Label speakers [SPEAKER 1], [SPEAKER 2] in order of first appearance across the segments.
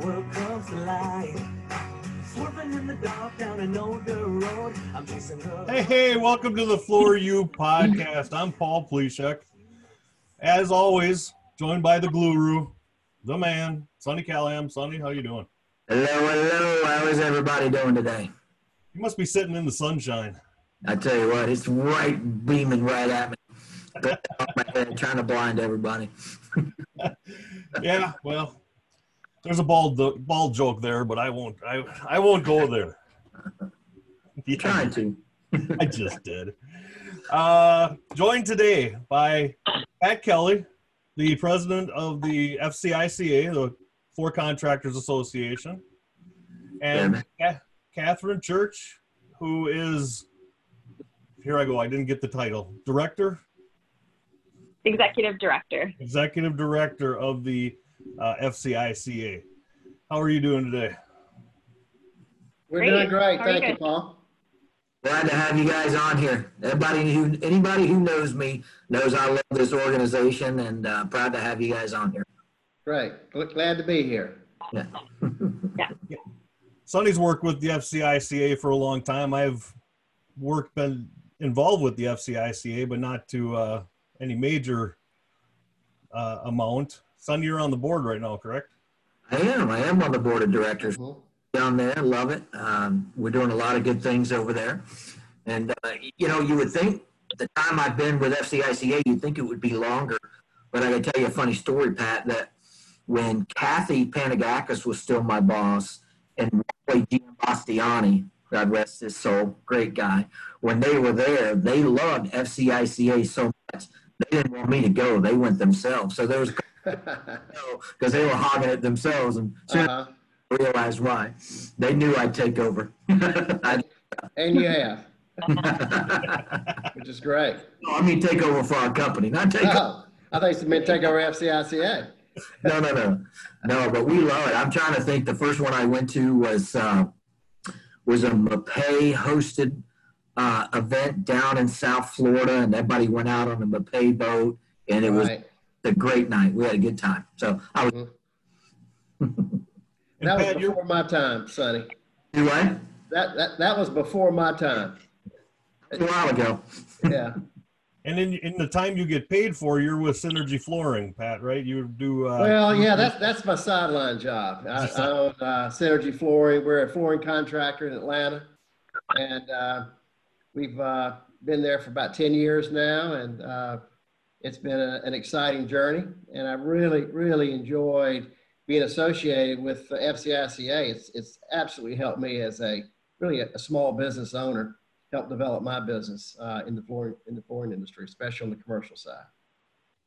[SPEAKER 1] world comes to life. Swerving in the dark down an older road. I'm chasing her.
[SPEAKER 2] Hey, hey, welcome to the Floor You podcast. I'm Paul Pleshek. As always, joined by the guru, the man, Sonny Callahan. Sonny, how you doing?
[SPEAKER 3] Hello, hello. How is everybody doing today?
[SPEAKER 2] You must be sitting in the sunshine.
[SPEAKER 3] I tell you what, it's right beaming right at me. my head, trying to blind everybody.
[SPEAKER 2] Yeah, well, there's a bald bald joke there, but I won't. I I won't go there. Yeah,
[SPEAKER 3] Trying to.
[SPEAKER 2] I just did. Uh, joined today by Pat Kelly, the president of the FCICA, the Four Contractors Association, and Ca- Catherine Church, who is here. I go. I didn't get the title. Director,
[SPEAKER 4] executive director.
[SPEAKER 2] executive director of the uh, FCICA. How are you doing today?
[SPEAKER 5] We're
[SPEAKER 4] Great.
[SPEAKER 5] doing great.
[SPEAKER 4] How
[SPEAKER 5] Thank you,
[SPEAKER 4] guys?
[SPEAKER 5] Paul.
[SPEAKER 3] Glad to have you guys on here. Everybody who anybody who knows me knows I love this organization and uh, proud to have you guys on here.
[SPEAKER 5] Great. Glad to be here.
[SPEAKER 3] Yeah.
[SPEAKER 2] Sonny's worked with the FCICA for a long time. I've worked, been involved with the FCICA, but not to uh, any major uh, amount. Sonny, you're on the board right now, correct?
[SPEAKER 3] I am. I am on the board of directors
[SPEAKER 5] Mhm.
[SPEAKER 3] down there. Love it. Um, we're doing a lot of good things over there. And, uh, you know, you would think the time I've been with FCICA, you'd think it would be longer. But I can tell you a funny story, Pat, that when Kathy Panagakis was still my boss and Wally Giambastiani, God rest his soul, great guy, when they were there, they loved FCICA so much. They didn't want me to go. They went themselves. So there was because they were hogging it themselves and soon
[SPEAKER 5] Uh-huh.
[SPEAKER 3] I realized why. They knew I'd take over. I,
[SPEAKER 5] And you have, which is great.
[SPEAKER 3] I mean, take over for our company, not take over.
[SPEAKER 5] Oh, I think it's meant take over FCICA.
[SPEAKER 3] No, no, no, no. But we love it. I'm trying to think. The first one I went to was uh, was a Mapei hosted uh, event down in South Florida, and everybody went out on a Mapei boat, and it was
[SPEAKER 5] Right.
[SPEAKER 3] a great night. We had a good time. So I was.
[SPEAKER 2] And
[SPEAKER 5] That was
[SPEAKER 2] Pat, you're,
[SPEAKER 5] before my time, Sonny.
[SPEAKER 3] Do I?
[SPEAKER 5] That, that, that was before my time.
[SPEAKER 3] A while ago.
[SPEAKER 5] Yeah.
[SPEAKER 2] and in, in the time you get paid for, you're with Synergy Flooring, Pat, right? You do. Uh,
[SPEAKER 5] Well, yeah, that's, that's my sideline job. I, I own uh, Synergy Flooring. We're a flooring contractor in Atlanta. And uh, we've uh, been there for about 10 years now. And uh, it's been a, an exciting journey. And I really, really enjoyed being associated with the FCICA. It's, it's absolutely helped me as a really a, a small business owner, help develop my business uh, in the flooring in the flooring industry, especially on the commercial side.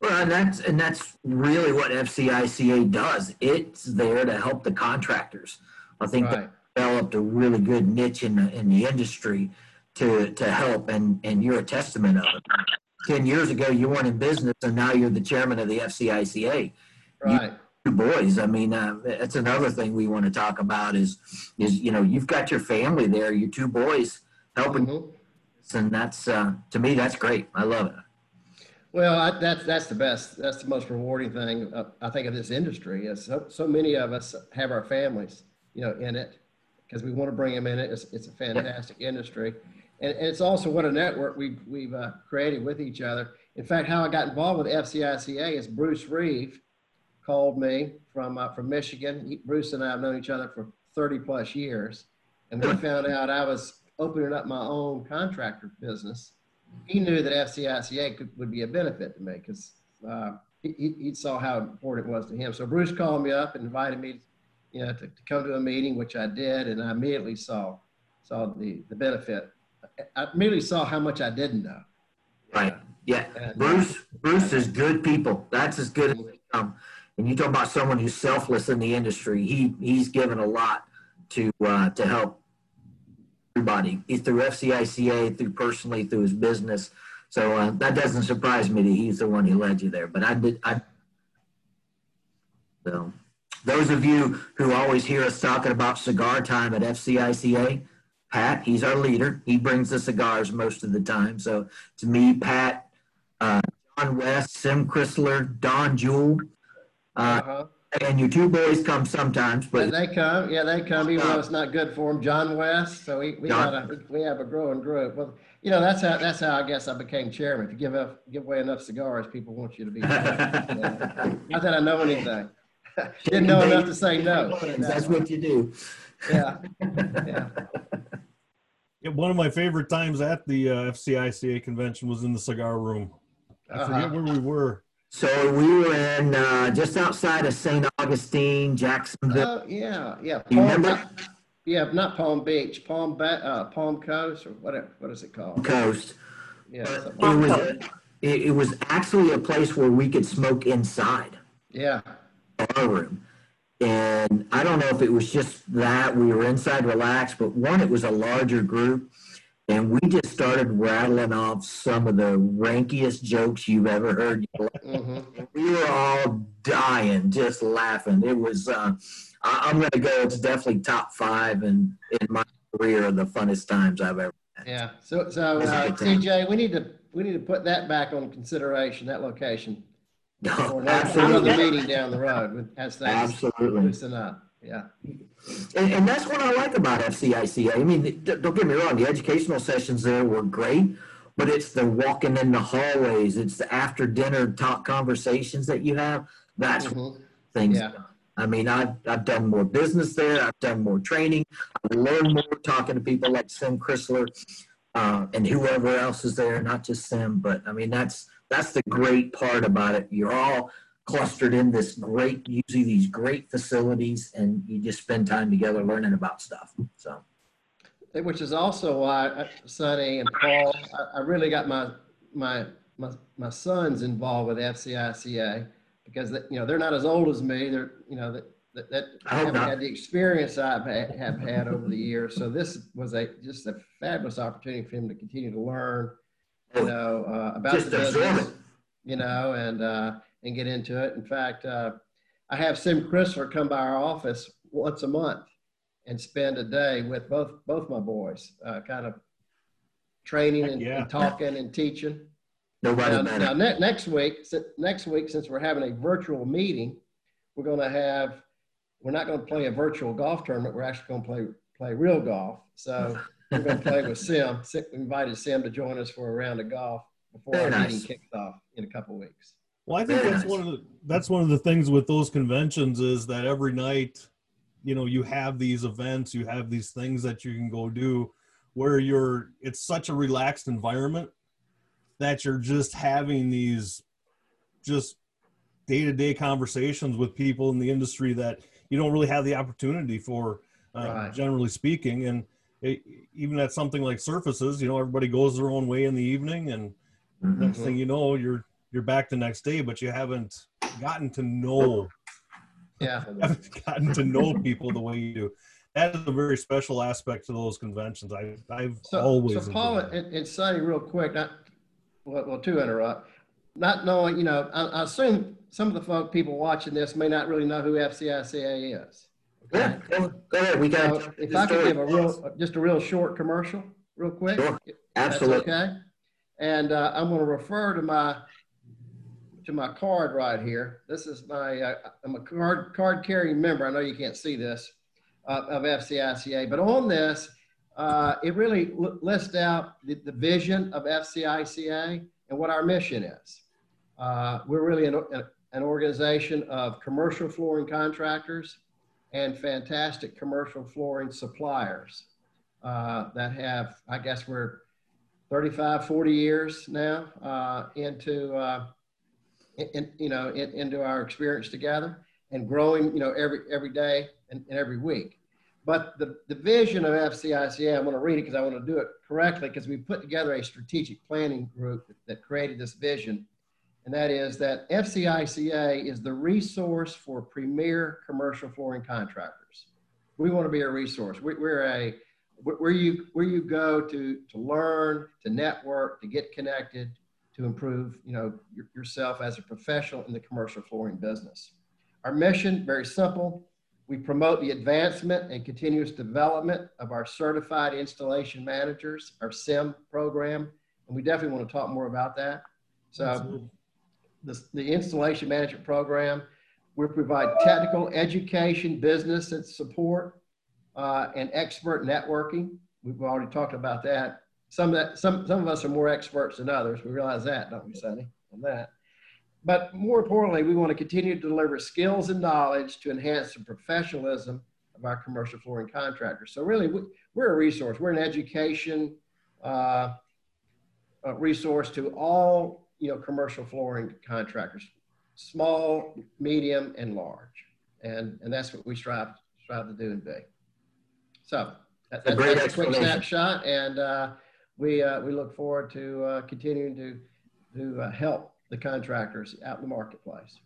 [SPEAKER 3] Well, and that's and that's really what FCICA does. It's there to help the contractors. I think
[SPEAKER 5] Right.
[SPEAKER 3] they developed a really good niche in the in the industry to to help, and and you're a testament of it. Ten years ago, you weren't in business, and now you're the chairman of the FCICA.
[SPEAKER 5] Right.
[SPEAKER 3] Two boys. I mean, uh, that's another thing we want to talk about. Is is you know you've got your family there, your two boys helping,
[SPEAKER 5] Mhm.
[SPEAKER 3] and that's uh, to me that's great. I love it.
[SPEAKER 5] Well, I, that's that's the best. That's the most rewarding thing uh, I think of this industry. Is so, so many of us have our families, you know, in it because we want to bring them in it. It's, it's a fantastic industry, and, it's also what a network we've we've uh, created with each other. In fact, how I got involved with FCICA is Bruce Reeve called me from uh, from Michigan. He, Bruce and I have known each other for 30 plus years, and he found out I was opening up my own contractor business he knew that FCICA could, would be a benefit to me because uh, he, he he saw how important it was to him. So Bruce called me up and invited me, you know, to, to come to a meeting, which I did, and I immediately saw saw the the benefit. I merely saw how much I didn't know.
[SPEAKER 3] Right. Yeah.
[SPEAKER 5] And-
[SPEAKER 3] Bruce, Bruce is good people. That's as good as they come. And you talk about someone who's selfless in the industry. He he's given a lot to uh, to help everybody He's through FCICA, through personally, through his business. So uh, that doesn't surprise me that he's the one who led you there. But I did. I so those of you who always hear us talking about cigar time at FCICA, Pat, he's our leader. He brings the cigars most of the time. So to me, Pat, uh, John West, Sim Chrysler, Don Jewell, uh,
[SPEAKER 5] Uh-huh.
[SPEAKER 3] And your two boys come sometimes, but
[SPEAKER 5] they come, yeah, they come, even though it's not good for them. John West, so we, we
[SPEAKER 3] John.
[SPEAKER 5] a, we have a growing group. Well, you know, that's how, that's how I guess I became chairman. If you give up, give away enough cigars, people want you to be. Yeah. Not that I know anything. Didn't know enough to say no. put it that
[SPEAKER 3] that's what you do.
[SPEAKER 5] Yeah, yeah.
[SPEAKER 2] Yeah, one of my favorite times at the uh, FCICA convention was in the cigar room. I
[SPEAKER 5] Uh-huh.
[SPEAKER 2] forget where we were.
[SPEAKER 3] So we were in, uh, just outside of St. Augustine, Jacksonville.
[SPEAKER 5] Oh, yeah, yeah.
[SPEAKER 3] You remember?
[SPEAKER 5] Yeah, not Palm Beach, Palm Ba, uh, Palm Coast or whatever, what is it called?
[SPEAKER 3] Coast.
[SPEAKER 5] Yeah,
[SPEAKER 3] It
[SPEAKER 5] something like
[SPEAKER 3] was, it, it was actually a place where we could smoke inside
[SPEAKER 5] yeah,
[SPEAKER 3] our room. And I don't know if it was just that we were inside relaxed, but one, it was a larger group. And we just started rattling off some of the rankiest jokes you've ever heard.
[SPEAKER 5] hmm
[SPEAKER 3] We were all dying, just laughing. It was, uh, I, I'm going to go, it's definitely top five in, in my career of the funnest times I've ever had.
[SPEAKER 5] yeah. So, so, uh. CJ, we need to, we need to put that back on consideration, that location.
[SPEAKER 3] No,
[SPEAKER 5] Or another
[SPEAKER 3] absolutely.
[SPEAKER 5] meeting down the road with- as things
[SPEAKER 3] Absolutely.
[SPEAKER 5] loosen up. Yeah,
[SPEAKER 3] And, and that's what I like about FCICA. I mean, th- don't get me wrong, the educational sessions there were great, but it's the walking in the hallways, it's the after dinner talk conversations that you have. That's what
[SPEAKER 5] Mhm.
[SPEAKER 3] things.
[SPEAKER 5] Yeah.
[SPEAKER 3] I mean, I've, I've done more business there. I've done more training. I've learned more talking to people like Sim Chrysler uh, and whoever else is there, not just Sim, but I mean, that's, that's the great part about it. You're all clustered in this great, usually these great facilities and you just spend time together learning about stuff. So,
[SPEAKER 5] which is also why uh, Sonny and Paul, I, I really got my, my, my, my sons involved with FCICA because that, you know, they're not as old as me. They're, you know, that, that, that
[SPEAKER 3] I
[SPEAKER 5] haven't
[SPEAKER 3] not.
[SPEAKER 5] had the experience I've had, have had over the years. So this was a, just a fabulous opportunity for him to continue to learn, you know, uh, about
[SPEAKER 3] Just
[SPEAKER 5] the business, you know, and, uh, and get into it. In fact, uh, I have Sim Chrysler come by our office once a month and spend a day with both both my boys, uh, kind of training and,
[SPEAKER 2] Yeah.
[SPEAKER 5] and talking and teaching.
[SPEAKER 3] nobody
[SPEAKER 5] Now, now ne- next week, next week, since we're having a virtual meeting, we're going to have. We're not going to play a virtual golf tournament. We're actually going to play play real golf. So we're going to play with Sim. Sim. We invited Sim to join us for a round of golf before
[SPEAKER 3] Very
[SPEAKER 5] our
[SPEAKER 3] nice.
[SPEAKER 5] meeting kicks off in a couple weeks.
[SPEAKER 2] Well, I think
[SPEAKER 3] Very
[SPEAKER 2] that's
[SPEAKER 3] nice.
[SPEAKER 2] one of the that's one of the things with those conventions is that every night, you know, you have these events, you have these things that you can go do where you're it's such a relaxed environment that you're just having these just day-to-day conversations with people in the industry that you don't really have the opportunity for uh,
[SPEAKER 5] Right.
[SPEAKER 2] generally speaking and it, even at something like surfaces you know everybody goes their own way in the evening and
[SPEAKER 3] Mhm.
[SPEAKER 2] next thing you know you're you're back the next day but you haven't gotten to know
[SPEAKER 5] Yeah.
[SPEAKER 2] haven't gotten to know people the way you do that is a very special aspect to those conventions i i've
[SPEAKER 5] So,
[SPEAKER 2] always
[SPEAKER 5] so Paul and, and Sonny, real quick, not well, well, to interrupt, not knowing, you know, I, I assume some of the folk people watching this may not really know who FCICA is.
[SPEAKER 3] Yeah, go, go ahead. We got
[SPEAKER 5] So if I could give a real, just a real short commercial, real quick.
[SPEAKER 3] Sure. Absolutely.
[SPEAKER 5] Okay. And uh, I'm going to refer to my to my card right here. This is my uh, I'm a card card carrying member. I know you can't see this uh, of FCICA, but on this, uh, it really lists out the, the vision of FCICA and what our mission is. Uh, we're really an, an organization of commercial flooring contractors and fantastic commercial flooring suppliers uh, that have, I guess we're 35, 40 years now uh, into, uh, in, you know, in, into our experience together and growing, you know, every, every day and, and every week. But the, the vision of FCICA, I'm going to read it because I want to do it correctly because we put together a strategic planning group that, that created this vision. And that is that FCICA is the resource for premier commercial flooring contractors. We want to be a resource. We, we're a, where you, where you go to, to learn, to network, to get connected, to improve, you know, your, yourself as a professional in the commercial flooring business. Our mission, very simple. We promote the advancement and continuous development of our certified installation managers, our SIM program, and we definitely want to talk more about that. So
[SPEAKER 2] Absolutely.
[SPEAKER 5] The, the installation management program We provide technical education, business and support, uh, and expert networking. We've already talked about that. Some of that, some, some of us are more experts than others. We realize that, don't we, Sonny, on that? But more importantly, we want to continue to deliver skills and knowledge to enhance the professionalism of our commercial flooring contractors. So really, we, we're a resource. We're an education uh, resource to all you know commercial flooring contractors, small, medium, and large, and and that's what we strive strive to do and be. So that,
[SPEAKER 3] A great
[SPEAKER 5] that's a quick snapshot, and uh, we uh, we look forward to uh, continuing to to uh, help the contractors out in the marketplace.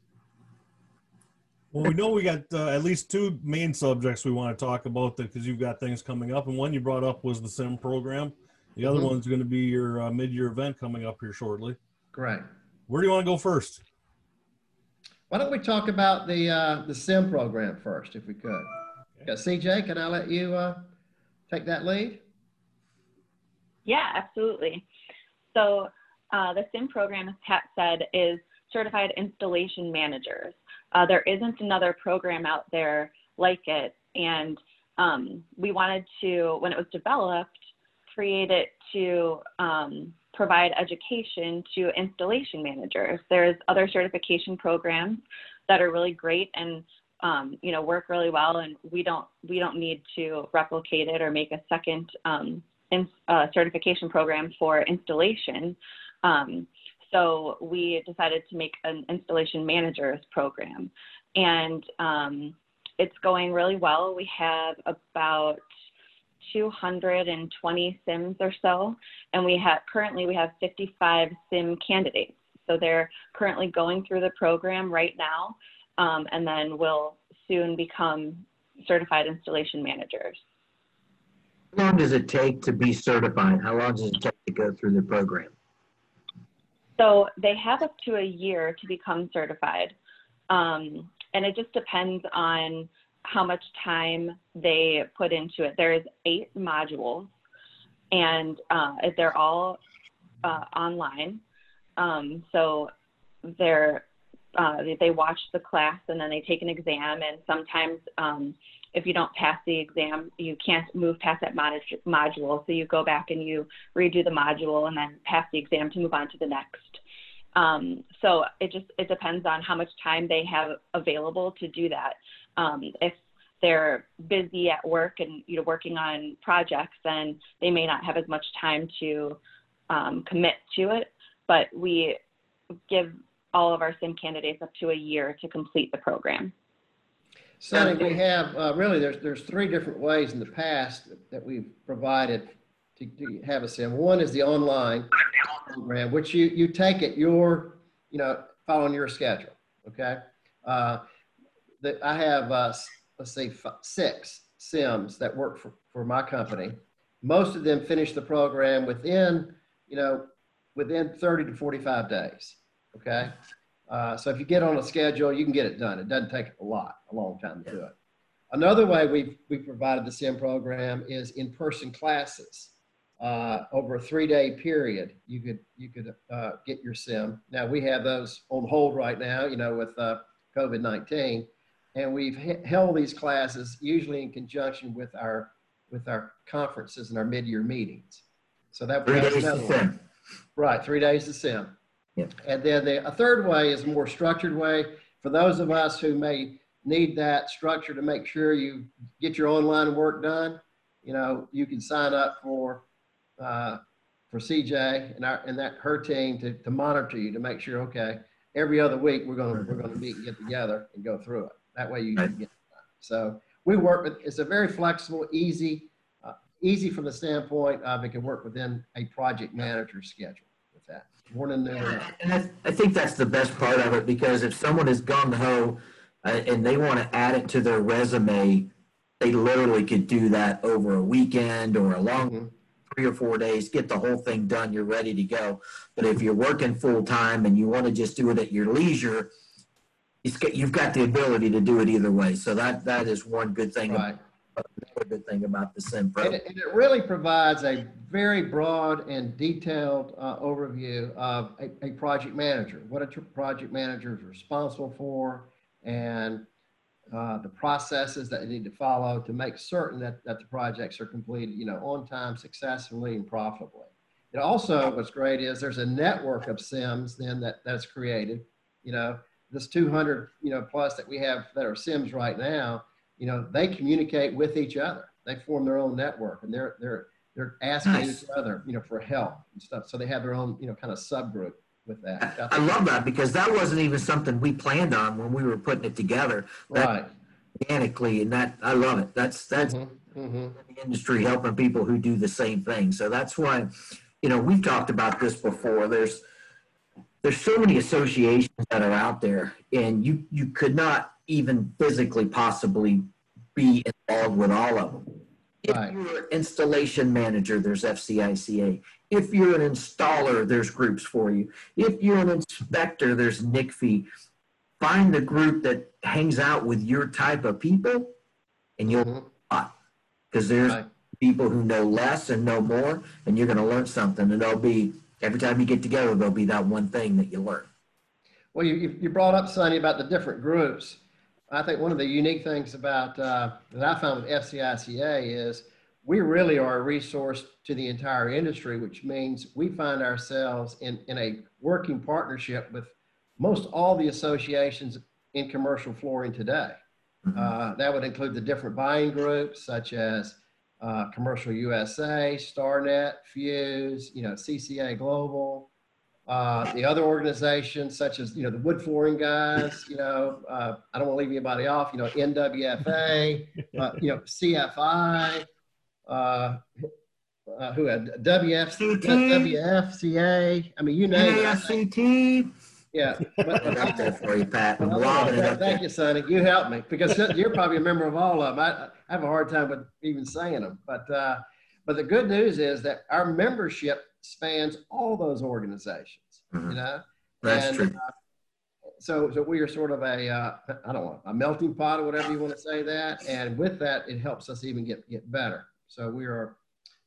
[SPEAKER 2] Well, we know we got uh, at least two main subjects we want to talk about because you've got things coming up, and one you brought up was the sim program. The other
[SPEAKER 5] Mhm.
[SPEAKER 2] one's going to be your uh, mid-year event coming up here shortly.
[SPEAKER 5] Great.
[SPEAKER 2] Where do you want to go first?
[SPEAKER 5] Why don't we talk about the uh, the SIM program first, if we could? Okay, CJ, can I let you uh, take that lead?
[SPEAKER 4] Yeah, absolutely. So uh, the SIM program, as Pat said, is certified installation managers. Uh, there isn't another program out there like it, and um, we wanted to, when it was developed, create it to um, provide education to installation managers. There's other certification programs that are really great and um, you know work really well, and we don't we don't need to replicate it or make a second um, in, uh, certification program for installation. Um, so we decided to make an installation managers program, and um, it's going really well. We have about 220 sims or so, and we have currently we have 55 sim candidates. So they're currently going through the program right now, um, and then will soon become certified installation managers.
[SPEAKER 3] How long does it take to be certified? How long does it take to go through the program?
[SPEAKER 4] So they have up to a year to become certified. Um, and it just depends on how much time they put into it. There's eight modules and uh, they're all uh, online. Um, so they're, uh, they watch the class and then they take an exam and sometimes um, if you don't pass the exam, you can't move past that mod- module. So you go back and you redo the module and then pass the exam to move on to the next. Um, so it just it depends on how much time they have available to do that. Um, if they're busy at work and you know working on projects, then they may not have as much time to um, commit to it. But we give all of our sim candidates up to a year to complete the program.
[SPEAKER 5] Sonny, we have, uh, really, there's, there's three different ways in the past that we've provided to, to have a sim. One is the online program, which you, you take it your, you know, following your schedule, okay? Uh, that I have, uh, let's say, six sims that work for, for my company. Most of them finish the program within, you know, within 30 to 45 days, okay? Uh, so if you get on a schedule, you can get it done. It doesn't take a lot, a long time to do it. Another way we've, we provided the SIM program is in-person classes. Uh, over a three-day period, you could, you could uh, get your SIM. Now, we have those on hold right now, you know, with uh, COVID-19. And we've held these classes usually in conjunction with our, with our conferences and our mid-year meetings. So that
[SPEAKER 3] Three days to
[SPEAKER 5] another one.
[SPEAKER 3] sim.
[SPEAKER 5] Right, three days to sim.
[SPEAKER 3] Yep.
[SPEAKER 5] And then the, a third way is a more structured way for those of us who may need that structure to make sure you get your online work done. You know, you can sign up for, uh, for CJ and our, and that, her team to, to monitor you to make sure, okay, every other week, we're gonna, we're gonna meet and get together and go through it. That way you can get it done. So we work with, it's a very flexible, easy, uh, easy from the standpoint of it can work within a project manager's schedule with that. Morning, and.
[SPEAKER 3] And I, I think that's the best part of it because if someone is gung ho uh, and they want to add it to their resume, they literally could do that over a weekend or a long
[SPEAKER 5] Mhm.
[SPEAKER 3] three or four days, get the whole thing done, you're ready to go. But if you're working full time and you want to just do it at your leisure, it's got, you've got the ability to do it either way. So that that is one good thing.
[SPEAKER 5] Right.
[SPEAKER 3] Another good thing about the Sim Pro.
[SPEAKER 5] And it, and it really provides a very broad and detailed uh, overview of a, a project manager, what a tr- project manager is responsible for, and uh, the processes that they need to follow to make certain that, that the projects are completed, you know, on time, successfully, and profitably. It also, what's great is there's a network of SIMs then that that's created. You know, this 200, you know, plus that we have that are SIMs right now, you know, they communicate with each other. They form their own network and they're, they're, they're asking
[SPEAKER 3] Nice.
[SPEAKER 5] each other, you know, for help and stuff. So they have their own, you know, kind of subgroup with that.
[SPEAKER 3] I love that because that wasn't even something we planned on when we were putting it together
[SPEAKER 5] Right.
[SPEAKER 3] organically, and that I love it. That's that's
[SPEAKER 5] Mhm, mhm.
[SPEAKER 3] the industry helping people who do the same thing. So that's why, you know, we've talked about this before. There's there's so many associations that are out there, and you you could not even physically possibly be involved with all of them. If
[SPEAKER 5] Right.
[SPEAKER 3] you're an installation manager, there's FCICA. If you're an installer, there's groups for you. If you're an inspector, there's NICFI. Find the group that hangs out with your type of people, and you'll
[SPEAKER 5] Mhm.
[SPEAKER 3] because there's
[SPEAKER 5] Right.
[SPEAKER 3] people who know less and know more, and you're going to learn something. And there'll be every time you get together, there'll be that one thing that you learn.
[SPEAKER 5] Well, you, you brought up, Sonny, about the different groups. I think one of the unique things about uh, that I found with FCICA is we really are a resource to the entire industry, which means we find ourselves in, in a working partnership with most all the associations in commercial flooring today. Uh, that would include the different buying groups such as uh, Commercial USA, StarNet, Fuse, you know, CCA Global, uh, the other organizations such as, you know, the wood flooring guys, you know, uh, I don't want to leave anybody off, you know, NWFA, uh, you know, CFI, uh, uh, who had WF,
[SPEAKER 3] CT.
[SPEAKER 5] WFCA. I mean, you name it. I think.
[SPEAKER 3] ASCT.
[SPEAKER 5] Yeah. But-
[SPEAKER 3] I got that for you, Pat. I'm lobbing it up
[SPEAKER 5] Thank you, Sonny. You helped me because you're probably a member of all of them. I, I have a hard time with even saying them, but uh, but the good news is that our membership spans all those organizations.
[SPEAKER 3] Mhm.
[SPEAKER 5] You know,
[SPEAKER 3] That's
[SPEAKER 5] And,
[SPEAKER 3] true.
[SPEAKER 5] uh, so so we are sort of a uh, I don't know a melting pot or whatever you want to say that, and with that, it helps us even get get better. So we are,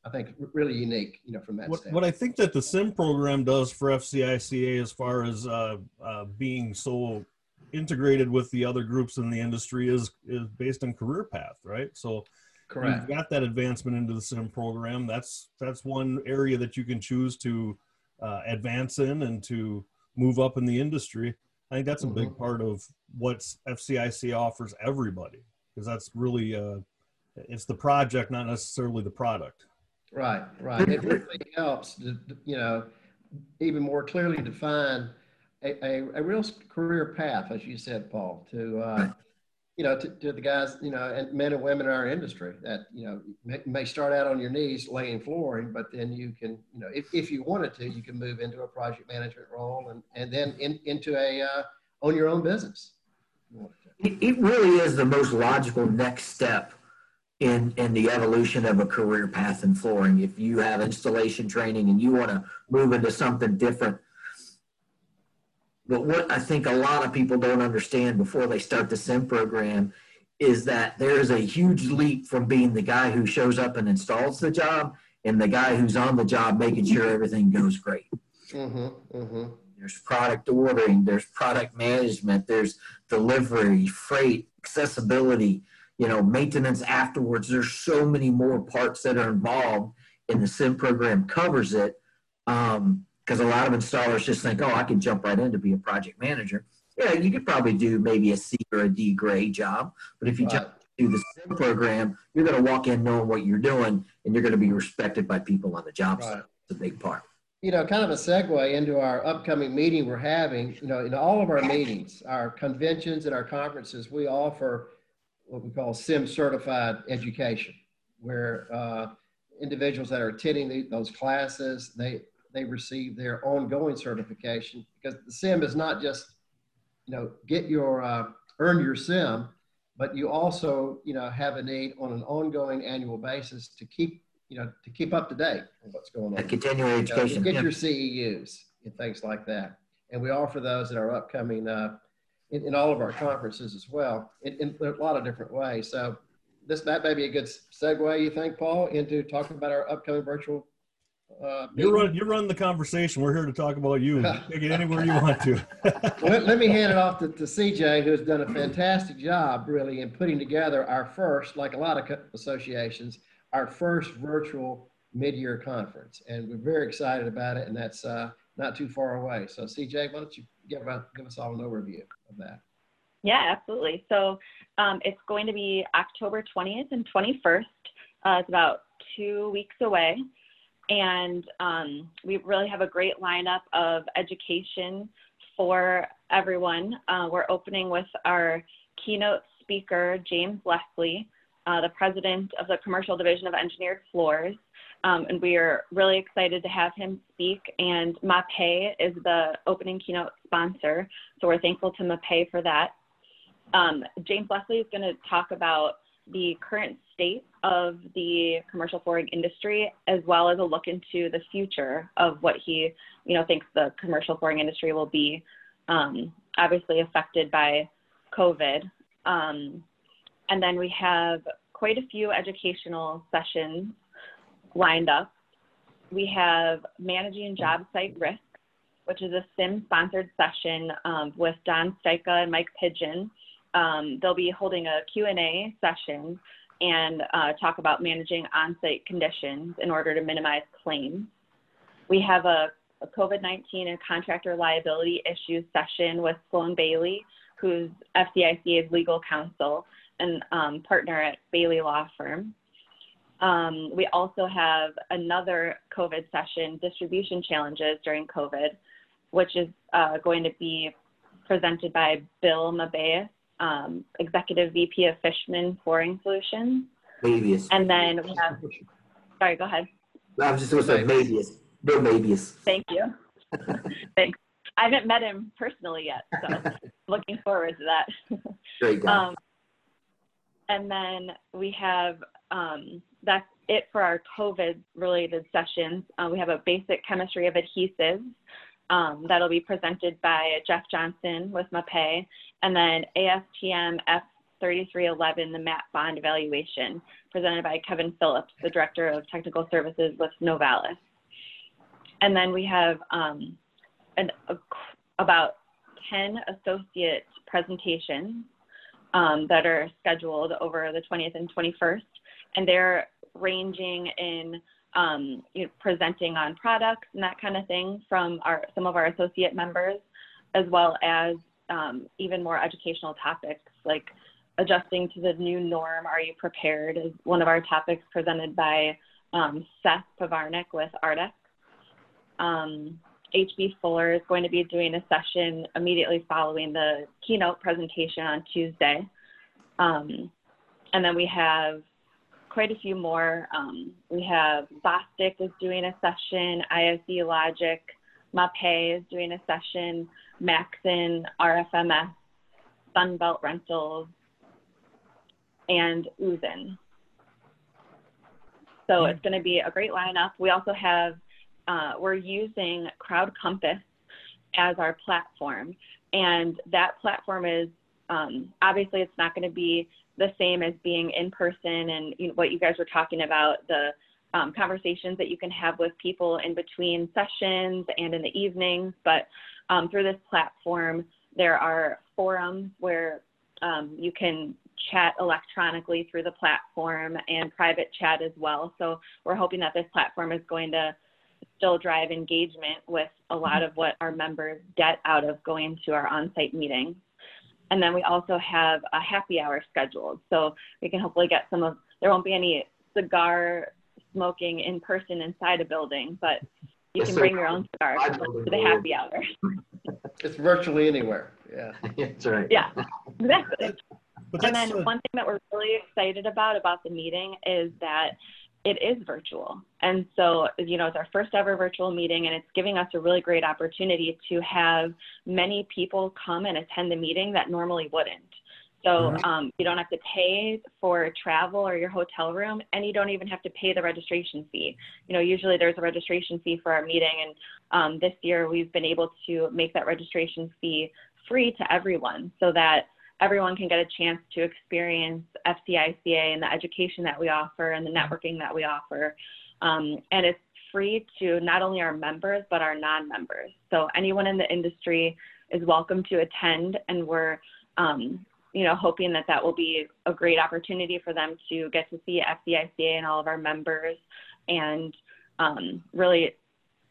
[SPEAKER 5] I think, really unique. You know, from that
[SPEAKER 2] What,
[SPEAKER 5] standpoint.
[SPEAKER 2] what I think that the sim program does for FCICA as far as uh, uh, being so integrated with the other groups in the industry is is based on career path, right? So
[SPEAKER 5] Correct.
[SPEAKER 2] you've got that advancement into the sim program. That's that's one area that you can choose to uh, advance in and to move up in the industry. I think that's a big part of what FCIC offers everybody because that's really uh, it's the project, not necessarily the product.
[SPEAKER 5] Right, right. It really helps, to, you know, even more clearly define a, a, a real career path, as you said, Paul, to, uh, you know, to, to the guys, you know, and men and women in our industry that, you know, may, may start out on your knees laying flooring, but then you can, you know, if, if you wanted to, you can move into a project management role and, and then in, into a, uh, own your own business.
[SPEAKER 3] It really is the most logical next step in in the evolution of a career path in flooring. If you have installation training and you want to move into something different. But what I think a lot of people don't understand before they start the sim program is that there is a huge leap from being the guy who shows up and installs the job and the guy who's on the job making sure everything goes great.
[SPEAKER 5] Mm-hmm, mm-hmm.
[SPEAKER 3] There's product ordering, there's product management, there's delivery, freight, accessibility, you know, maintenance afterwards. There's so many more parts that are involved, and the sim program covers it. Um, because a lot of installers just think, oh, I can jump right in to be a project manager. Yeah, you could probably do maybe a C or a D grade job, but if you
[SPEAKER 5] Right.
[SPEAKER 3] jump through the sim program, you're going to walk in knowing what you're doing, and you're going to be respected by people on the job
[SPEAKER 5] Right.
[SPEAKER 3] site. It's a big part.
[SPEAKER 5] you know, kind of a segue into our upcoming meeting we're having, you know, in all of our meetings, our conventions and our conferences, we offer what we call SIM certified education, where uh, individuals that are attending the, those classes, they, they receive their ongoing certification because the SIM is not just, you know, get your, uh, earn your SIM, but you also, you know, have a need on an ongoing annual basis to keep, you know, to keep up to date on what's going
[SPEAKER 3] A
[SPEAKER 5] on.
[SPEAKER 3] continuing
[SPEAKER 5] You know,
[SPEAKER 3] education.
[SPEAKER 5] Get
[SPEAKER 3] yeah.
[SPEAKER 5] your CEUs and things like that. And we offer those at our upcoming, uh, in, in all of our conferences as well, in, in a lot of different ways. So this, that may be a good segue, you think, Paul, into talking about our upcoming virtual Uh,
[SPEAKER 2] You run, you run the conversation. We're here to talk about you. Take it anywhere you want to.
[SPEAKER 5] let, let me hand it off to, to CJ, has done a fantastic job really in putting together our first, like a lot of associations, our first virtual mid-year conference. And we're very excited about it and that's uh, not too far away. So CJ, why don't you give, uh, give us all an overview of that?
[SPEAKER 4] Yeah, absolutely. So um, it's going to be October 20th and 21st. Uh, it's about two weeks away. And um, we really have a great lineup of education for everyone. Uh, we're opening with our keynote speaker, James Leslie, uh, the president of the Commercial Division of Engineered Floors. Um, and we are really excited to have him speak. And Mapei is the opening keynote sponsor. So we're thankful to Mapei for that. Um, James Leslie is going to talk about the current state of the commercial flooring industry, as well as a look into the future of what he, you know, thinks the commercial flooring industry will be. Um, obviously affected by COVID. Um, and then we have quite a few educational sessions lined up. We have managing job site risk, which is a SIM sponsored session um, with Don Styka and Mike Pigeon. Um, they'll be holding a Q&A session and uh, talk about managing on-site conditions in order to minimize claims. We have a, a COVID-19 and contractor liability issues session with Sloan Bailey, who's FCICA's legal counsel and um, partner at Bailey Law Firm. Um, we also have another COVID session, distribution challenges during COVID, which is uh, going to be presented by Bill Mabeus, um, Executive VP of Fishman Flooring Solutions.
[SPEAKER 3] Mabius.
[SPEAKER 4] And then we have, sorry, go ahead.
[SPEAKER 3] I was just gonna say Mabius, Bill Mabius.
[SPEAKER 4] Thank you. Thanks. I haven't met him personally yet, so looking forward to that.
[SPEAKER 3] Great guy.
[SPEAKER 4] Um, and then we have, um, that's it for our COVID related sessions. Uh, we have a basic chemistry of adhesives um, that'll be presented by Jeff Johnson with Mapei, and then ASTM F3311, the MAP bond evaluation, presented by Kevin Phillips, the Director of Technical Services with Novalis. And then we have um, an, a, about 10 associate presentations um, that are scheduled over the 20th and 21st, and they're ranging in um, you know, presenting on products and that kind of thing from our some of our associate members, as well as um, even more educational topics like adjusting to the new norm. Are you prepared? Is one of our topics presented by um, Seth Pavarnik with Ardex. Um, HB Fuller is going to be doing a session immediately following the keynote presentation on Tuesday. Um, and then we have quite a few more. Um, we have Bostik is doing a session, ISE Logik, Mapei is doing a session, Maxxon, RFMS, Sunbelt Rentals, and Uzin. So it's going to be a great lineup. We also have, uh, we're using Crowd Compass as our platform. And that platform is, um, obviously it's not going to be the same as being in person and you know, what you guys were talking about, the um, conversations that you can have with people in between sessions and in the evenings. But um, through this platform, there are forums where um, you can chat electronically through the platform and private chat as well. So we're hoping that this platform is going to still drive engagement with a lot of what our members get out of going to our on-site meetings. And then we also have a happy hour scheduled. So we can hopefully get some of, there won't be any cigar smoking in person inside a building, but you
[SPEAKER 3] Yes,
[SPEAKER 4] can
[SPEAKER 3] sir.
[SPEAKER 4] bring your own cigar to the
[SPEAKER 3] the
[SPEAKER 4] happy hour.
[SPEAKER 5] It's virtually anywhere. Yeah.
[SPEAKER 3] That's right.
[SPEAKER 4] Yeah, exactly.
[SPEAKER 2] But
[SPEAKER 4] And
[SPEAKER 2] that's,
[SPEAKER 4] then
[SPEAKER 2] uh,
[SPEAKER 4] one thing that we're really excited about about the meeting is that it is virtual. And so, you know, it's our first ever virtual meeting and it's giving us a really great opportunity to have many people come and attend the meeting that normally wouldn't. So um, you don't have to pay for travel or your hotel room, and you don't even have to pay the registration fee. You know, usually there's a registration fee for our meeting, and um, this year we've been able to make that registration fee free to everyone so that everyone can get a chance to experience FCICA and the education that we offer and the networking that we offer. Um, and it's free to not only our members, but our non-members. So anyone in the industry is welcome to attend and we're, um, you know, hoping that that will be a great opportunity for them to get to see FCICA and all of our members and um, really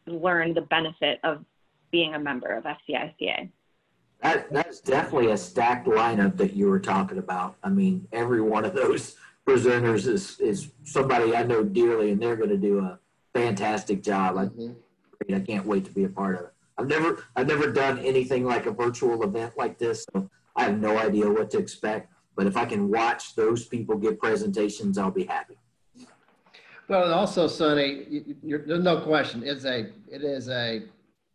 [SPEAKER 4] learn the benefit of being a member of FCICA.
[SPEAKER 3] That, that's definitely a stacked lineup that you were talking about. I mean, every one of those presenters is, is somebody I know dearly and they're going to do a fantastic job. I,
[SPEAKER 5] Mhm.
[SPEAKER 3] I can't wait to be a part of it. I've never, I've never done anything like a virtual event like this. So I have no idea what to expect, but if I can watch those people give presentations, I'll be happy.
[SPEAKER 5] Well, and also, Sonny, you- you're, there's no question, it's a, it is a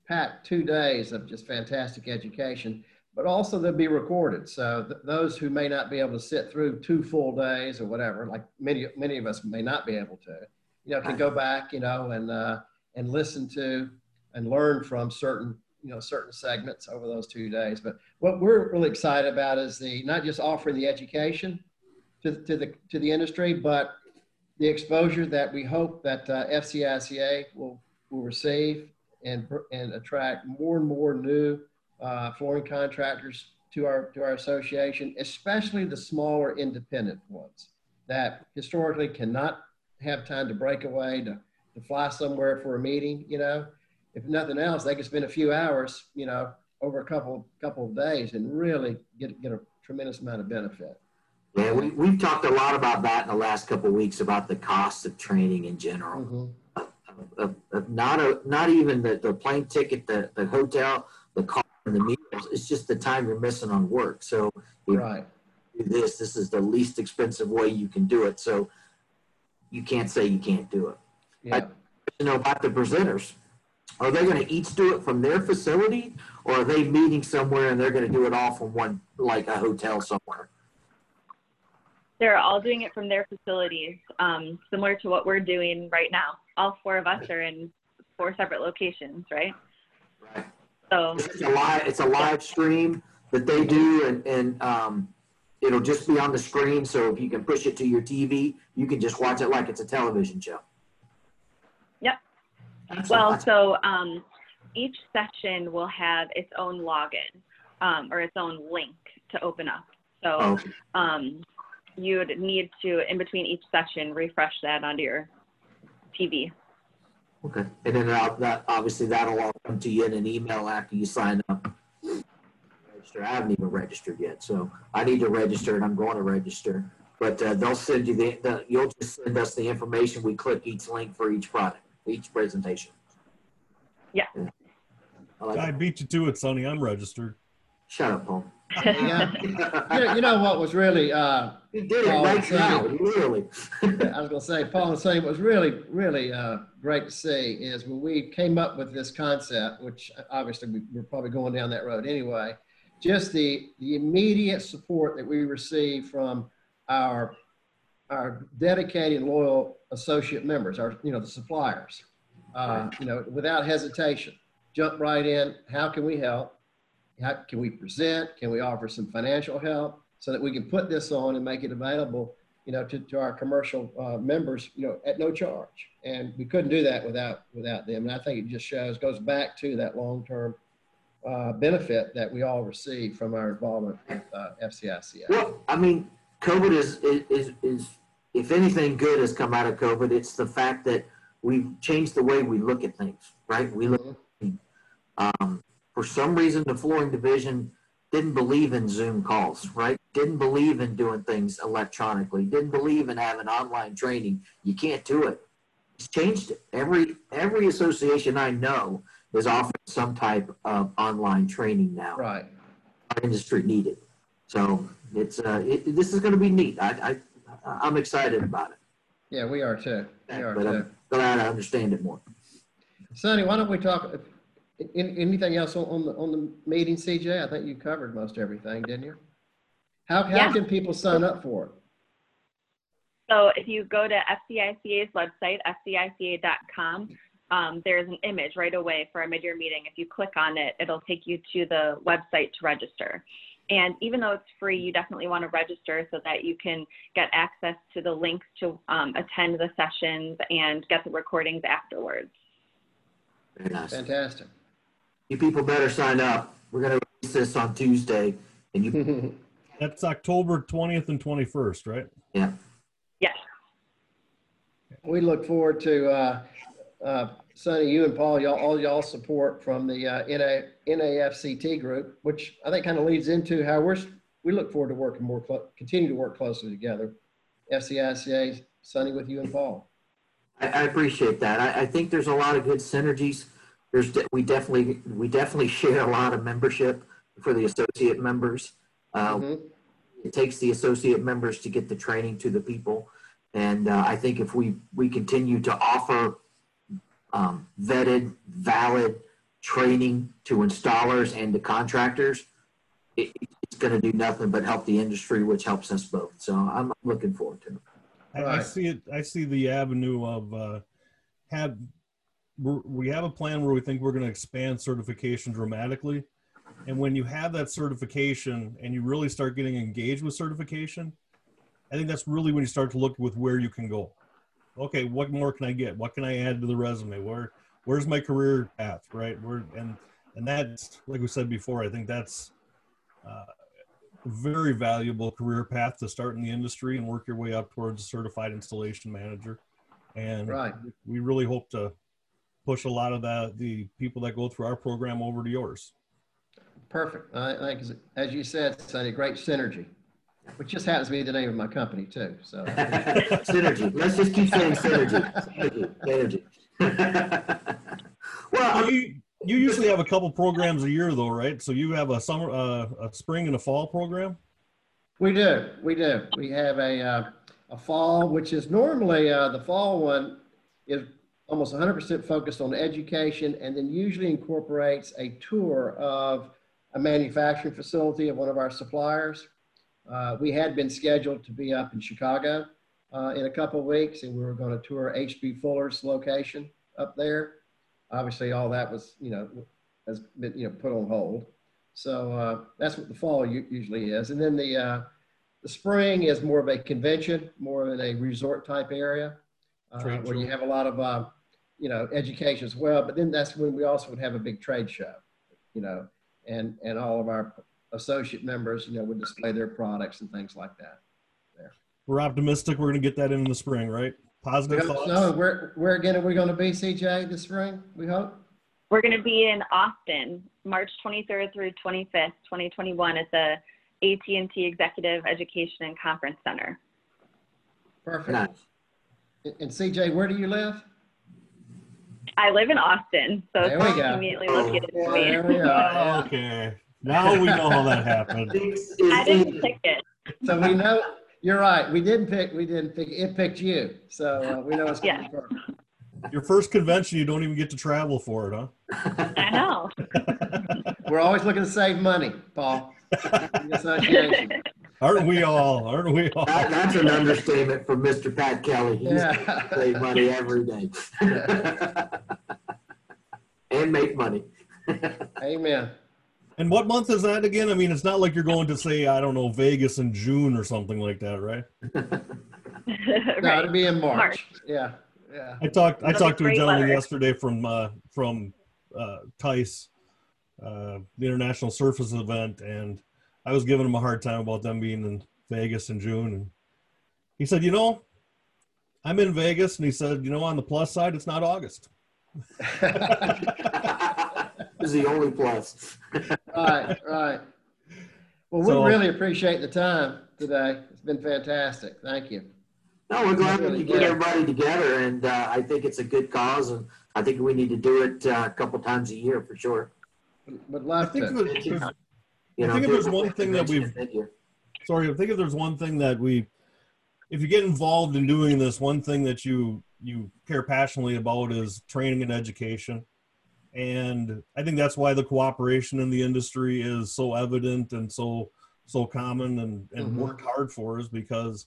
[SPEAKER 5] packed two days of just fantastic education, but also they'll be recorded. So th- those who may not be able to sit through two full days or whatever, like many, many of us may not be able to, you know, can go back, you know, and, uh, and listen to and learn from certain, you know, certain segments over those two days. But what we're really excited about is the, not just offering the education to, to the, to the industry, but the exposure that we hope that uh, FCICA will, will receive and, and attract more and more new uh, flooring contractors to our, to our association, especially the smaller independent ones that historically cannot have time to break away to, to fly somewhere for a meeting, you know. If nothing else, they can spend a few hours, you know, over a couple, couple of days and really get, get a tremendous amount of benefit.
[SPEAKER 3] Yeah, we, we've talked a lot about that in the last couple of weeks about the cost of training in general.
[SPEAKER 5] Mhm.
[SPEAKER 3] Of, of not a, not even the, the plane ticket, the, the hotel, the car, and the meals. It's just the time you're missing on work. So
[SPEAKER 5] Right.
[SPEAKER 3] do this, this is the least expensive way you can do it. So you can't say you can't do it.
[SPEAKER 5] Yeah.
[SPEAKER 3] You know about the presenters. Are they going to each do it from their facility, or are they meeting somewhere and they're going to do it all from one, like a hotel somewhere?
[SPEAKER 4] They're all doing it from their facilities, um, similar to what we're doing right now. All four of us are in four separate locations, right?
[SPEAKER 3] Right.
[SPEAKER 4] So
[SPEAKER 3] It's a live, it's a live stream that they do and, and, um, it'll just be on the screen. So if you can push it to your TV, you can just watch it like it's a television show.
[SPEAKER 4] Yep.
[SPEAKER 3] Excellent.
[SPEAKER 4] Well, so um, each session will have its own login um, or its own link to open up. So um, you would need to, in between each session, refresh that onto your TV.
[SPEAKER 3] okay. And then uh, that, obviously that'll all come to you in an email after you sign up. Register. I haven't even registered yet, so I need to register and I'm going to register. But, uh, they'll send you the, the, you'll just send us the information. We click each link for each product, each presentation.
[SPEAKER 4] Yeah.
[SPEAKER 3] I like
[SPEAKER 2] I beat you to it, Sonny. I'm registered.
[SPEAKER 3] Shut up, Paul.
[SPEAKER 5] Yeah. You know, you know what was really, uh,
[SPEAKER 3] He did it right
[SPEAKER 5] sorry.
[SPEAKER 3] now, literally.
[SPEAKER 5] I was gonna say, Paul and Sonny, what was really, really uh, great to see is when we came up with this concept, which obviously we, we're probably going down that road anyway, just the, the immediate support that we received from our, our dedicated loyal associate members, our, you know, the suppliers. Uh, you know, without hesitation, jump right in. How can we help? How can we present? Can we offer some financial help so that we can put this on and make it available you know, to, to our commercial uh, members, you know, at no charge. And we couldn't do that without without them. And I think it just shows goes back to that long term uh, benefit that we all receive from our involvement with uh.
[SPEAKER 3] Well, I mean, COVID is, is, is, if anything good has come out of COVID, it's the fact that we've changed the way we look at things, right? We look, um, for some reason, the flooring division didn't believe in Zoom calls, right? Didn't believe in doing things electronically, didn't believe in having online training. You can't do it. It's changed it. Every, every association I know is offering some type of online training now
[SPEAKER 5] Right.
[SPEAKER 3] our industry needed. So it's uh, it, this is going to be neat. I, I I'm excited about it.
[SPEAKER 5] Yeah, we are too. We are
[SPEAKER 3] But
[SPEAKER 5] too.
[SPEAKER 3] I'm glad I understand it more.
[SPEAKER 5] Sonny, why don't we talk? In, anything else on, on the on the meeting, CJ? I think you covered most everything, didn't you? How how
[SPEAKER 4] Yeah.
[SPEAKER 5] can people sign up for it?
[SPEAKER 4] So if you go to FCICA's website, fcica.com, um, there's an image right away for a mid-year meeting. If you click on it, it'll take you to the website to register. And even though it's free, you definitely want to register so that you can get access to the links to um, attend the sessions and get the recordings afterwards.
[SPEAKER 3] Very nice.
[SPEAKER 5] Fantastic.
[SPEAKER 3] You people better sign up. We're gonna release this on Tuesday and you,
[SPEAKER 2] That's October 20th and 21st, right?
[SPEAKER 3] yeah.
[SPEAKER 4] Yes.
[SPEAKER 5] We look forward to, uh, uh, Sonny, you and Paul, y'all, all y'all support from the, uh, NA, NAFCT group, which I think kind of leads into how we're we look forward to working more, continue to work closely together. FCICA, Sonny with you and Paul.
[SPEAKER 3] I, I appreciate that. I, I think there's a lot of good synergies. There's, de- we definitely, we definitely share a lot of membership for the associate members. Uh,
[SPEAKER 5] Mhm.
[SPEAKER 3] it takes the associate members to get the training to the people. And uh, I think if we, we continue to offer um, vetted, valid training to installers and to contractors, it, it's going to do nothing but help the industry, which helps us both. So I'm looking forward to it.
[SPEAKER 2] I, I see it. I see the avenue of uh, have we're, we have a plan where we think we're going to expand certification dramatically, and when you have that certification and you really start getting engaged with certification, I think that's really when you start to look with where you can go. Okay, what more can I get? What can I add to the resume? Where where's my career path? Right? Where and and that's like we said before. I think that's uh, a very valuable career path to start in the industry and work your way up towards a certified installation manager. And
[SPEAKER 5] Right.
[SPEAKER 2] we really hope to push a lot of the the people that go through our program over to yours.
[SPEAKER 5] Perfect. I I think, as you said, Sonny, great synergy, which just happens to be the name of my company too. So
[SPEAKER 3] synergy. Let's just keep saying synergy. Synergy. synergy. well,
[SPEAKER 2] So you you usually have a couple programs a year though, right? So you have a summer, uh, a spring and a fall program.
[SPEAKER 5] we do, we do. We have a, uh, a fall, which is normally, uh, the fall one is almost 100% focused on education and then usually incorporates a tour of a manufacturing facility of one of our suppliers. Uh, we had been scheduled to be up in Chicago uh, in a couple of weeks, and we were going to tour HB Fuller's location up there. Obviously, all that was, you know, has been, you know, put on hold. So uh, that's what the fall usually is, and then the uh, the spring is more of a convention, more of a resort type area, uh, where you have a lot of, uh, you know, education as well. But then that's when we also would have a big trade show, you know, and and all of our associate members, you know, would display their products and things like that. There.
[SPEAKER 2] We're optimistic. We're going to get that in the spring, right? Positive
[SPEAKER 5] hope
[SPEAKER 2] thoughts.
[SPEAKER 5] so. Where where again are we going to be, CJ, this spring? We hope.
[SPEAKER 4] We're going to be in Austin, March 23rd through 25th, 2021 at the AT&T Executive Education and Conference Center.
[SPEAKER 5] Perfect.
[SPEAKER 3] nice.
[SPEAKER 5] And- And CJ, where do you live?
[SPEAKER 4] I live in Austin, so
[SPEAKER 5] There
[SPEAKER 4] it's
[SPEAKER 5] we go.
[SPEAKER 4] conveniently located
[SPEAKER 5] Well,
[SPEAKER 4] for me.
[SPEAKER 5] there we
[SPEAKER 2] Oh, okay. Now we know how that happened.
[SPEAKER 4] I didn't pick it.
[SPEAKER 5] So we know, you're right. We didn't pick, we didn't pick, it picked you. So uh, we know it's going to be.
[SPEAKER 2] Your first convention, you don't even get to travel for it, huh?
[SPEAKER 4] I know.
[SPEAKER 5] We're always looking to save money, Paul. The association.
[SPEAKER 2] Aren't we all? Aren't we all?
[SPEAKER 3] That, that's an understatement from Mr. Pat Kelly. He's
[SPEAKER 5] Yeah.
[SPEAKER 3] save money every day. and make money.
[SPEAKER 5] Amen.
[SPEAKER 2] And what month is that again? I mean, it's not like you're going to say, I don't know, Vegas in June or something like that, right?
[SPEAKER 5] No,
[SPEAKER 4] right.
[SPEAKER 5] it'll be in March.
[SPEAKER 4] March.
[SPEAKER 5] Yeah, yeah.
[SPEAKER 2] I talked. I
[SPEAKER 4] That'll be
[SPEAKER 2] talked to a gentleman
[SPEAKER 4] weather.
[SPEAKER 2] yesterday from uh, from uh, TISE, uh, the International Surface event, and I was giving him a hard time about them being in Vegas in June, and he said, "You know, I'm in Vegas," and he said, "You know, on the plus side, it's not August."
[SPEAKER 3] is the only plus.
[SPEAKER 5] Right, right. Well, we
[SPEAKER 2] So-
[SPEAKER 5] really appreciate the time today. It's been fantastic. Thank you.
[SPEAKER 3] No, we're glad
[SPEAKER 5] Really
[SPEAKER 3] to get
[SPEAKER 5] glad.
[SPEAKER 3] everybody together, and uh, I think it's a good cause, and I think we need to do it uh, a couple times a year for sure.
[SPEAKER 5] Would
[SPEAKER 2] I
[SPEAKER 5] love
[SPEAKER 2] think
[SPEAKER 5] to.
[SPEAKER 3] You
[SPEAKER 2] I think if there's one thing that we've- sorry, I think if there's one thing that we, if you get involved in doing this, one thing that you you care passionately about is training and education, and I think that's why the cooperation in the industry is so evident and so so common and and
[SPEAKER 5] Mhm.
[SPEAKER 2] worked hard for is because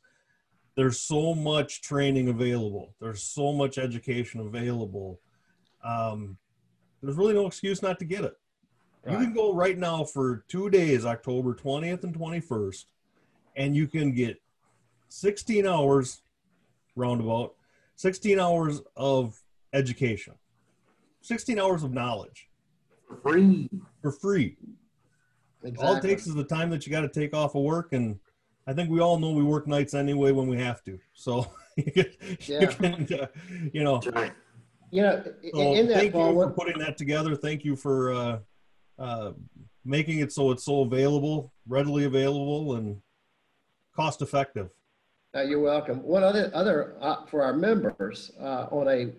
[SPEAKER 2] there's so much training available. There's so much education available. Um, there's really no excuse not to get it. You can go right now for two days, October 20th and 21st, and you can get 16 hours roundabout, 16 hours of education, 16 hours of knowledge
[SPEAKER 3] Free.
[SPEAKER 2] for free. All it takes is the time that you got to take off of work, and I think we all know we work nights anyway when we have to. So, you can,
[SPEAKER 5] Yeah.
[SPEAKER 2] you, can, uh, you know,
[SPEAKER 5] You know,
[SPEAKER 2] so
[SPEAKER 5] in that,
[SPEAKER 2] thank
[SPEAKER 5] Paul,
[SPEAKER 2] you for putting that together. Thank you for uh, uh, making it so it's so available, readily available, and cost effective.
[SPEAKER 5] uh, you're welcome. One other, other, uh, for our members, uh, on a,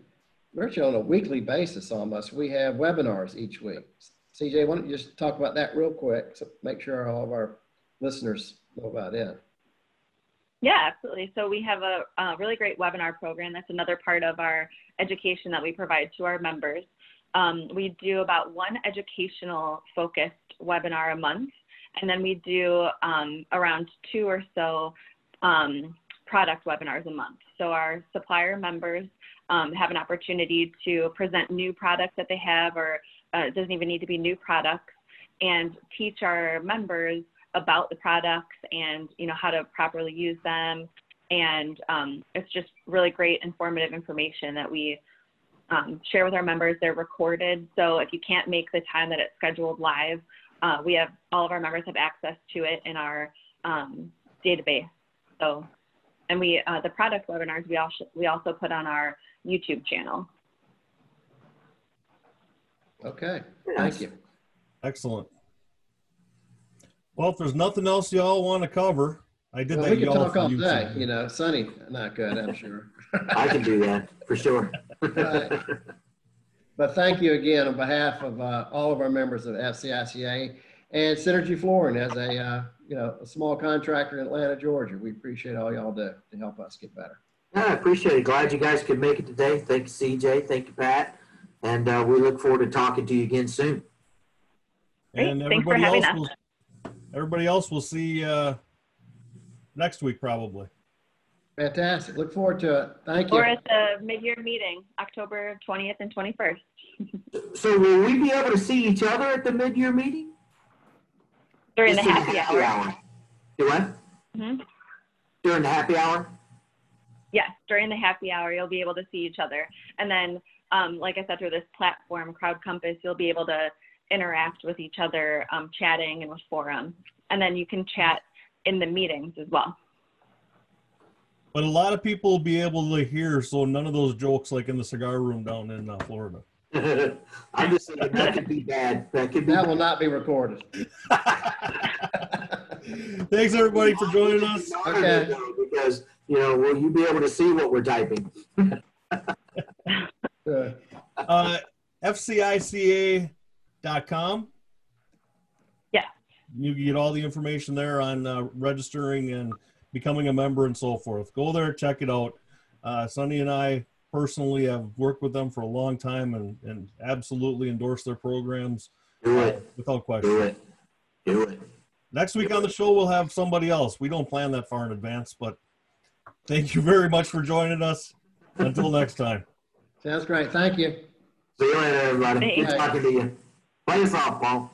[SPEAKER 5] virtually on a weekly basis almost, we have webinars each week. CJ, why don't you just talk about that real quick? So make sure all of our listeners know about it.
[SPEAKER 4] Yeah, absolutely. So we have a, a really great webinar program. That's another part of our education that we provide to our members. Um, we do about one educational focused webinar a month, and then we do um, around two or so um, product webinars a month. So our supplier members um, have an opportunity to present new products that they have, or uh, it doesn't even need to be new products, and teach our members about the products and you know how to properly use them and um, it's just really great informative information that we um, share with our members. They're recorded. So if you can't make the time that it's scheduled live uh, we have all of our members have access to it in our um, database. So and we uh, the product webinars we also we also put on our youtube channel.
[SPEAKER 5] Okay, thank you.
[SPEAKER 2] Excellent. Well, if there's nothing else y'all want to cover, I did
[SPEAKER 5] Well,
[SPEAKER 2] that
[SPEAKER 5] we could talk all
[SPEAKER 2] you.
[SPEAKER 5] day,
[SPEAKER 2] too.
[SPEAKER 5] you know, Sonny, not good, I'm sure.
[SPEAKER 3] I can do that for sure.
[SPEAKER 5] Right. But thank you again on behalf of uh, all of our members of FCICA and Synergy Flooring as a, uh, you know, a small contractor in Atlanta, Georgia. We appreciate all y'all do to help us get better.
[SPEAKER 3] Yeah, I appreciate it. Glad you guys could make it today. Thank you, CJ. Thank you, Pat. And uh, we look forward to talking to you again soon.
[SPEAKER 4] Great.
[SPEAKER 2] And
[SPEAKER 4] Thanks for
[SPEAKER 2] everybody
[SPEAKER 4] having
[SPEAKER 2] else will, everybody else will see uh, next week probably.
[SPEAKER 5] Fantastic. Look forward to it. Thank you.
[SPEAKER 4] or at the mid-year meeting october 20th and 21st
[SPEAKER 3] So will we be able to see each other at the mid-year meeting?
[SPEAKER 4] during the
[SPEAKER 3] Just
[SPEAKER 4] happy hour
[SPEAKER 3] Do what?
[SPEAKER 4] Mhm.
[SPEAKER 3] During the happy hour?
[SPEAKER 4] Yes, during the happy hour, you'll be able to see each other. And then, um, like I said, through this platform, CrowdCompass, you'll be able to interact with each other, um, chatting and with forum. And then you can chat in the meetings as well.
[SPEAKER 2] But a lot of people will be able to hear, so none of those jokes like in the cigar room down in uh, Florida.
[SPEAKER 3] I'm just saying that could be bad. That could be.
[SPEAKER 5] That will not be recorded.
[SPEAKER 2] Thanks everybody for joining us.
[SPEAKER 5] Okay.
[SPEAKER 3] Because, you know, will you be able to see what we're typing?
[SPEAKER 5] Good.
[SPEAKER 2] Uh, FCICA.com.
[SPEAKER 4] Yeah.
[SPEAKER 2] You can get all the information there on uh, registering and becoming a member and so forth. Go there, check it out. Uh, Sonny and I personally have worked with them for a long time and, and absolutely endorse their programs
[SPEAKER 3] Do it,
[SPEAKER 2] without question.
[SPEAKER 3] do it, do it.
[SPEAKER 2] Next week on the show, we'll have somebody else. We don't plan that far in advance, but thank you very much for joining us. Until next time.
[SPEAKER 5] Sounds great. Thank you.
[SPEAKER 3] See you later, everybody. Good
[SPEAKER 4] Thanks.
[SPEAKER 3] talking to you. Play softball.